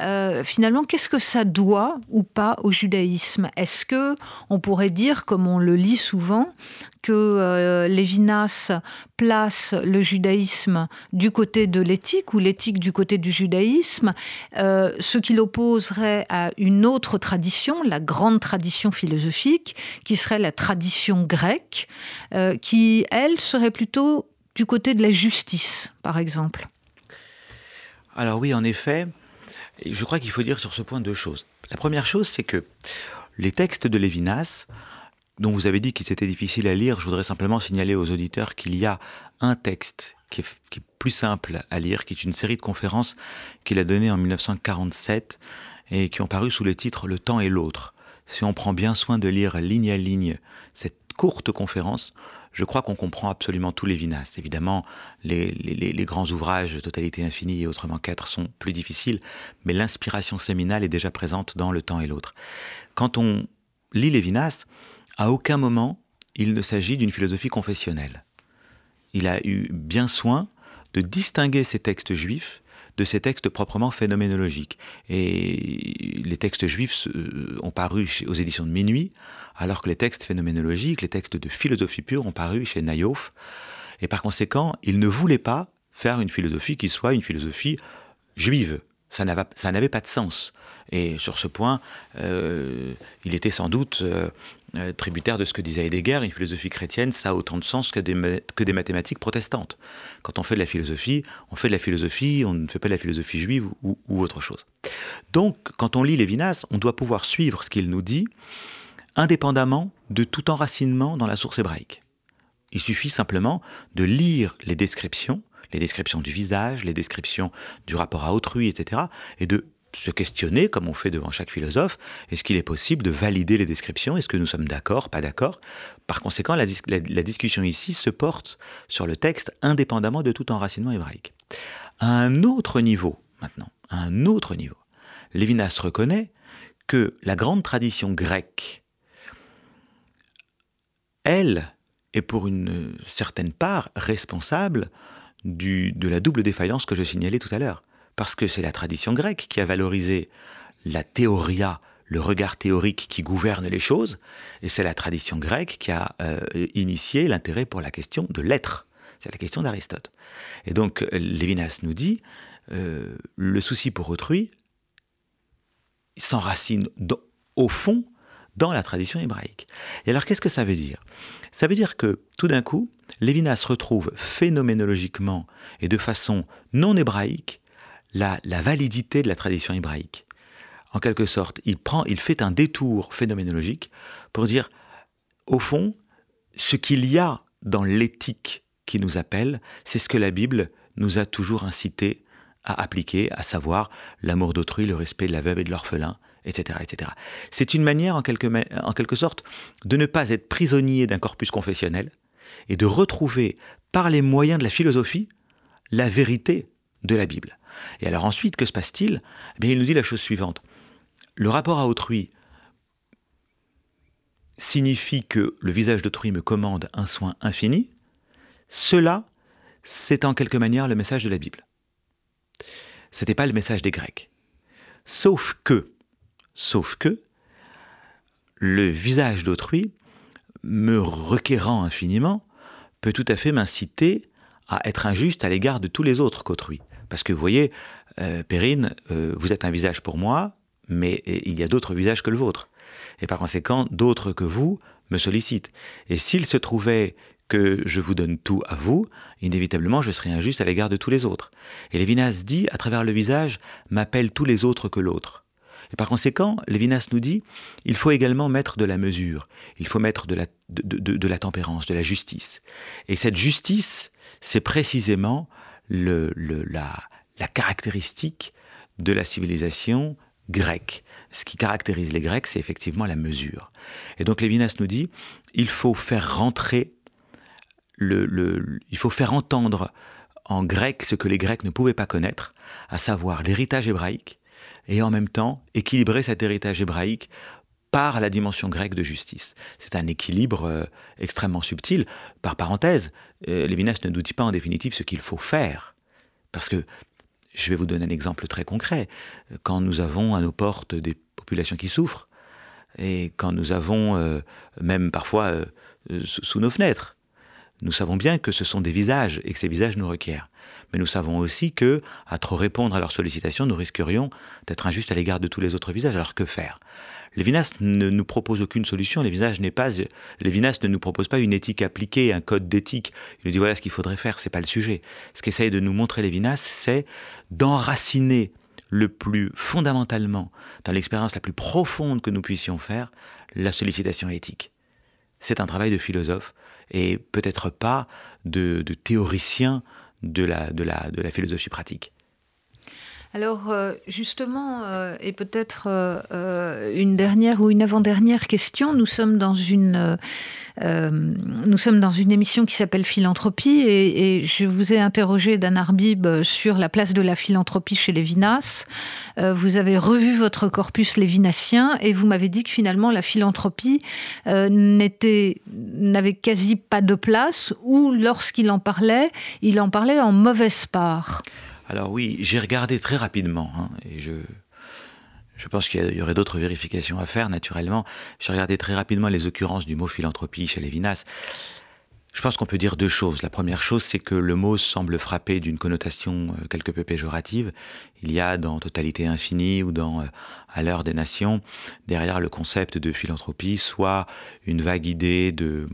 euh, finalement, qu'est-ce que ça doit ou pas au judaïsme? Est-ce que on pourrait dire, comme on le lit souvent, que euh, Lévinas place le judaïsme du côté de l'éthique ou l'éthique du côté du judaïsme, euh, ce qui l'opposerait à une autre tradition, la grande tradition philosophique, qui serait la tradition grecque, qui, elle, serait plutôt du côté de la justice, par exemple alors oui, en effet, je crois qu'il faut dire sur ce point deux choses. La première chose, c'est que les textes de Lévinas, dont vous avez dit qu'ils étaient difficiles à lire, je voudrais simplement signaler aux auditeurs qu'il y a un texte qui est, plus simple à lire, qui est une série de conférences qu'il a données en 1947 et qui ont paru sous le titre Le temps et l'autre. Si on prend bien soin de lire ligne à ligne cette courte conférence, je crois qu'on comprend absolument tous les Vinas. Évidemment, les, grands ouvrages, Totalité infinie et autrement quatre, sont plus difficiles, mais l'inspiration séminale est déjà présente dans le temps et l'autre. Quand on lit les Vinas, à aucun moment il ne s'agit d'une philosophie confessionnelle. Il a eu bien soin de distinguer ces textes juifs de ces textes proprement phénoménologiques. Et les textes juifs ont paru aux éditions de Minuit, alors que les textes phénoménologiques, les textes de philosophie pure ont paru chez Nayof. Et par conséquent, il ne voulait pas faire une philosophie qui soit une philosophie juive. Ça n'avait pas de sens. Et sur ce point, euh, il était sans doute euh, euh, tributaire de ce que disait Heidegger, une philosophie chrétienne, ça a autant de sens que des, que des mathématiques protestantes. Quand on fait de la philosophie, on fait de la philosophie, on ne fait pas de la philosophie juive ou, autre chose. Donc, quand on lit Lévinas, on doit pouvoir suivre ce qu'il nous dit, indépendamment de tout enracinement dans la source hébraïque. Il suffit simplement de lire les descriptions, les descriptions du visage, les descriptions du rapport à autrui, etc., et de se questionner, comme on fait devant chaque philosophe, est-ce qu'il est possible de valider les descriptions? Est-ce que nous sommes d'accord, pas d'accord? Par conséquent, la, discussion ici se porte sur le texte indépendamment de tout enracinement hébraïque. À un autre niveau, maintenant, à un autre niveau, Lévinas reconnaît que la grande tradition grecque, elle, est pour une certaine part responsable de la double défaillance que je signalais tout à l'heure parce que c'est la tradition grecque qui a valorisé la théoria, le regard théorique qui gouverne les choses, et c'est la tradition grecque qui a euh, initié l'intérêt pour la question de l'être. C'est la question d'Aristote. Et donc Lévinas nous dit, euh, le souci pour autrui s'enracine au fond dans la tradition hébraïque. Et alors qu'est-ce que ça veut dire? Ça veut dire que tout d'un coup, Lévinas retrouve phénoménologiquement et de façon non hébraïque la, validité de la tradition hébraïque. En quelque sorte, il, prend, il fait un détour phénoménologique pour dire, au fond, ce qu'il y a dans l'éthique qui nous appelle, c'est ce que la Bible nous a toujours incité à appliquer, à savoir l'amour d'autrui, le respect de la veuve et de l'orphelin, etc. etc. C'est une manière, en quelque, en quelque sorte, de ne pas être prisonnier d'un corpus confessionnel et de retrouver, par les moyens de la philosophie, la vérité de la Bible. Et alors ensuite, que se passe-t-il? Eh Il nous dit la chose suivante. Le rapport à autrui signifie que le visage d'autrui me commande un soin infini. Cela, c'est en quelque manière le message de la Bible. Ce n'était pas le message des Grecs. Sauf que, Sauf que le visage d'autrui, me requérant infiniment, peut tout à fait m'inciter à être injuste à l'égard de tous les autres qu'autrui. Parce que vous voyez, euh, Perrine, euh, vous êtes un visage pour moi, mais il y a d'autres visages que le vôtre. Et par conséquent, d'autres que vous me sollicitent. Et s'il se trouvait que je vous donne tout à vous, inévitablement je serai injuste à l'égard de tous les autres. Et Lévinas dit, à travers le visage, m'appelle tous les autres que l'autre. Et par conséquent, Lévinas nous dit, il faut également mettre de la mesure, il faut mettre de la, de, la tempérance, de la justice. Et cette justice, c'est précisément la caractéristique de la civilisation grecque. Ce qui caractérise les Grecs, c'est effectivement la mesure. Et donc Lévinas nous dit, il faut faire rentrer, le, il faut faire entendre en grec ce que les Grecs ne pouvaient pas connaître, à savoir l'héritage hébraïque, et en même temps équilibrer cet héritage hébraïque par la dimension grecque de justice. C'est un équilibre euh, extrêmement subtil. Par parenthèse, euh, ne nous dit pas en définitive ce qu'il faut faire. Parce que, je vais vous donner un exemple très concret. Quand nous avons à nos portes des populations qui souffrent, et quand nous avons, euh, même parfois sous nos fenêtres, nous savons bien que ce sont des visages et que ces visages nous requièrent. Mais nous savons aussi que, à trop répondre à leurs sollicitations, nous risquerions d'être injustes à l'égard de tous les autres visages. Alors que faire? Lévinas ne nous propose aucune solution. Lévinas, n'est pas, ne nous propose pas une éthique appliquée, un code d'éthique. Il nous dit voilà ce qu'il faudrait faire, c'est pas le sujet. Ce qu'essaye de nous montrer Lévinas, c'est d'enraciner le plus fondamentalement, dans l'expérience la plus profonde que nous puissions faire, la sollicitation éthique. C'est un travail de philosophe et peut-être pas de, théoricien de la, de, la, de la philosophie pratique. Alors euh, justement, euh, et peut-être euh, une dernière ou une avant-dernière question, nous sommes dans une émission qui s'appelle Philanthropie et, je vous ai interrogé, Dan Arbib, sur la place de la philanthropie chez Lévinas. Euh, vous avez revu votre corpus lévinassien et vous m'avez dit que finalement la philanthropie n'avait quasi pas de place ou lorsqu'il en parlait, il en parlait en mauvaise part. Alors oui, j'ai regardé très rapidement hein, et je je pense qu'il y aurait d'autres vérifications à faire, naturellement. J'ai regardé très rapidement les occurrences du mot philanthropie chez Lévinas. Je pense qu'on peut dire deux choses. La première chose, c'est que le mot semble frapper d'une connotation euh, quelque peu péjorative. Il y a dans Totalité infinie ou dans euh, À l'heure des nations, derrière le concept de philanthropie, soit une vague idée de,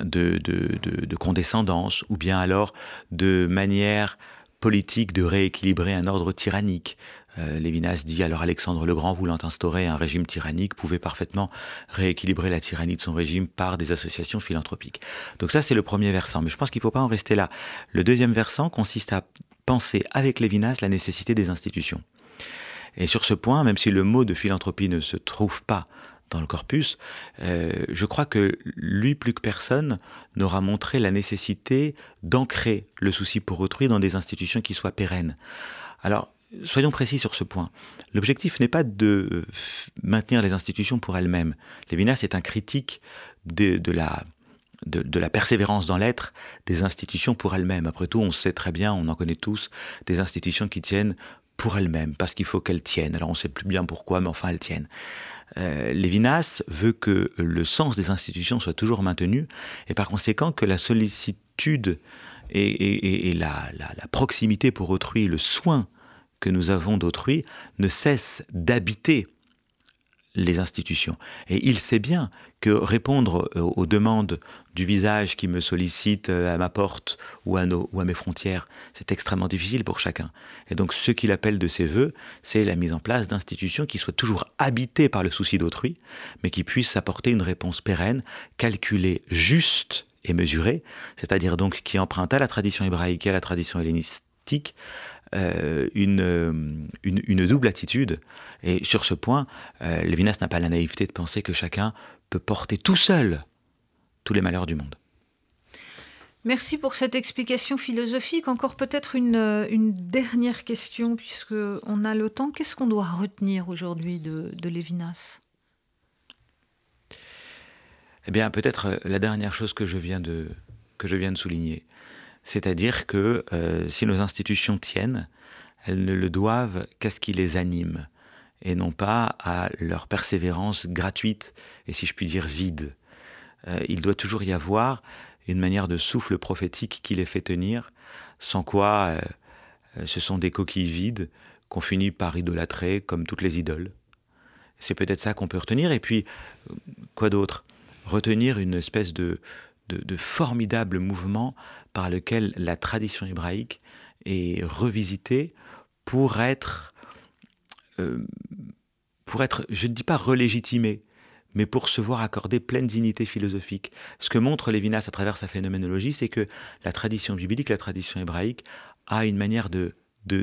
de, de condescendance, ou bien alors de manière politique de rééquilibrer un ordre tyrannique. Euh, Lévinas dit alors Alexandre le Grand, voulant instaurer un régime tyrannique, pouvait parfaitement rééquilibrer la tyrannie de son régime par des associations philanthropiques. Donc ça, c'est le premier versant. Mais je pense qu'il ne faut pas en rester là. Le deuxième versant consiste à penser avec Lévinas la nécessité des institutions. Et sur ce point, même si le mot de philanthropie ne se trouve pas dans le corpus, euh, je crois que lui plus que personne n'aura montré la nécessité d'ancrer le souci pour autrui dans des institutions qui soient pérennes. Alors, soyons précis sur ce point. L'objectif n'est pas de maintenir les institutions pour elles-mêmes. Lévinas est un critique de, la de, la persévérance dans l'être des institutions pour elles-mêmes. Après tout, on sait très bien, on en connaît tous, des institutions qui tiennent pour elles-mêmes, parce qu'il faut qu'elles tiennent. Alors on ne sait plus bien pourquoi, mais enfin elles tiennent. Euh, Lévinas veut que le sens des institutions soit toujours maintenu, et par conséquent que la sollicitude et, la, la, proximité pour autrui, le soin que nous avons d'autrui ne cesse d'habiter les institutions. Et il sait bien que répondre euh, aux demandes du visage qui me sollicite euh, à ma porte ou à, nos, ou à mes frontières, c'est extrêmement difficile pour chacun. Et donc ce qu'il appelle de ses voeux, c'est la mise en place d'institutions qui soient toujours habitées par le souci d'autrui, mais qui puissent apporter une réponse pérenne, calculée, juste et mesurée, c'est-à-dire donc qui emprunte à la tradition hébraïque et à la tradition hellénistique, euh, une, une, double attitude. Et sur ce point, euh, Lévinas n'a pas la naïveté de penser que chacun peut porter tout seul tous les malheurs du monde. Merci pour cette explication philosophique. Encore peut-être une, une, dernière question, puisque on a le temps. Qu'est-ce qu'on doit retenir aujourd'hui de, de Lévinas? Eh bien, peut-être la dernière chose que je viens de, que je viens de souligner. C'est-à-dire que euh, si nos institutions tiennent, elles ne le doivent qu'à ce qui les anime. et non pas à leur persévérance gratuite et si je puis dire vide. Euh, il doit toujours y avoir une manière de souffle prophétique qui les fait tenir, sans quoi euh, ce sont des coquilles vides qu'on finit par idolâtrer comme toutes les idoles. C'est peut-être ça qu'on peut retenir. Et puis, quoi d'autre? Retenir une espèce de, de, formidable mouvement par lequel la tradition hébraïque est revisitée pour être, euh, pour être, je ne dis pas relégitimée, mais pour se voir accorder pleine dignité philosophique. Ce que montre Lévinas à travers sa phénoménologie, c'est que la tradition biblique, la tradition hébraïque, a une manière de,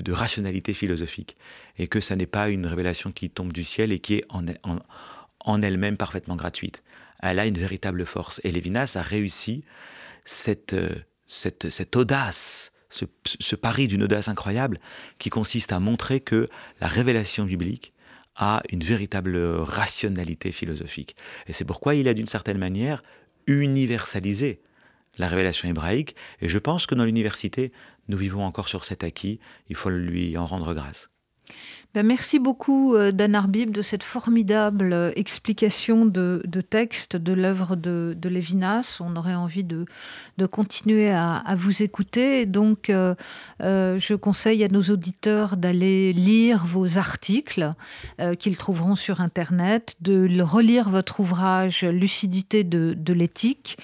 rationalité philosophique, et que ça n'est pas une révélation qui tombe du ciel et qui est en, elle-même parfaitement gratuite elle a une véritable force. Et Lévinas a réussi cette, euh, cette, audace, ce, ce pari d'une audace incroyable qui consiste à montrer que la révélation biblique a une véritable rationalité philosophique. Et c'est pourquoi il a d'une certaine manière universalisé la révélation hébraïque. Et je pense que dans l'université, nous vivons encore sur cet acquis. Il faut lui en rendre grâce. Ben, merci beaucoup, euh, Dan Arbib, de cette formidable euh, explication de, texte de l'œuvre de, Lévinas. On aurait envie de, continuer à, vous écouter. Donc, euh, je conseille à nos auditeurs d'aller lire vos articles qu'ils trouveront sur Internet, de relire votre ouvrage Lucidité de l'éthique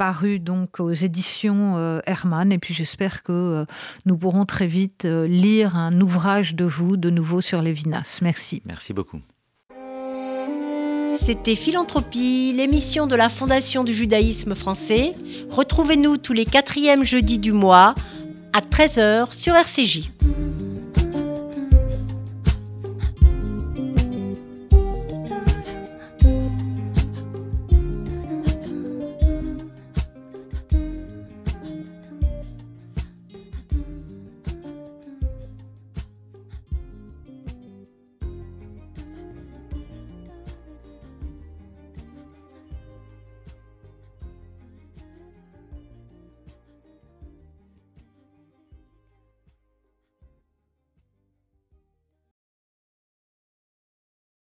paru donc aux éditions euh, Hermann. Et puis j'espère que euh, nous pourrons très vite euh, lire un ouvrage de vous de nouveau sur Lévinas. Merci. Merci beaucoup. C'était Philanthropie, l'émission de la Fondation du judaïsme français. Retrouvez-nous tous les quatrièmes jeudis du mois à 13h sur RCJ.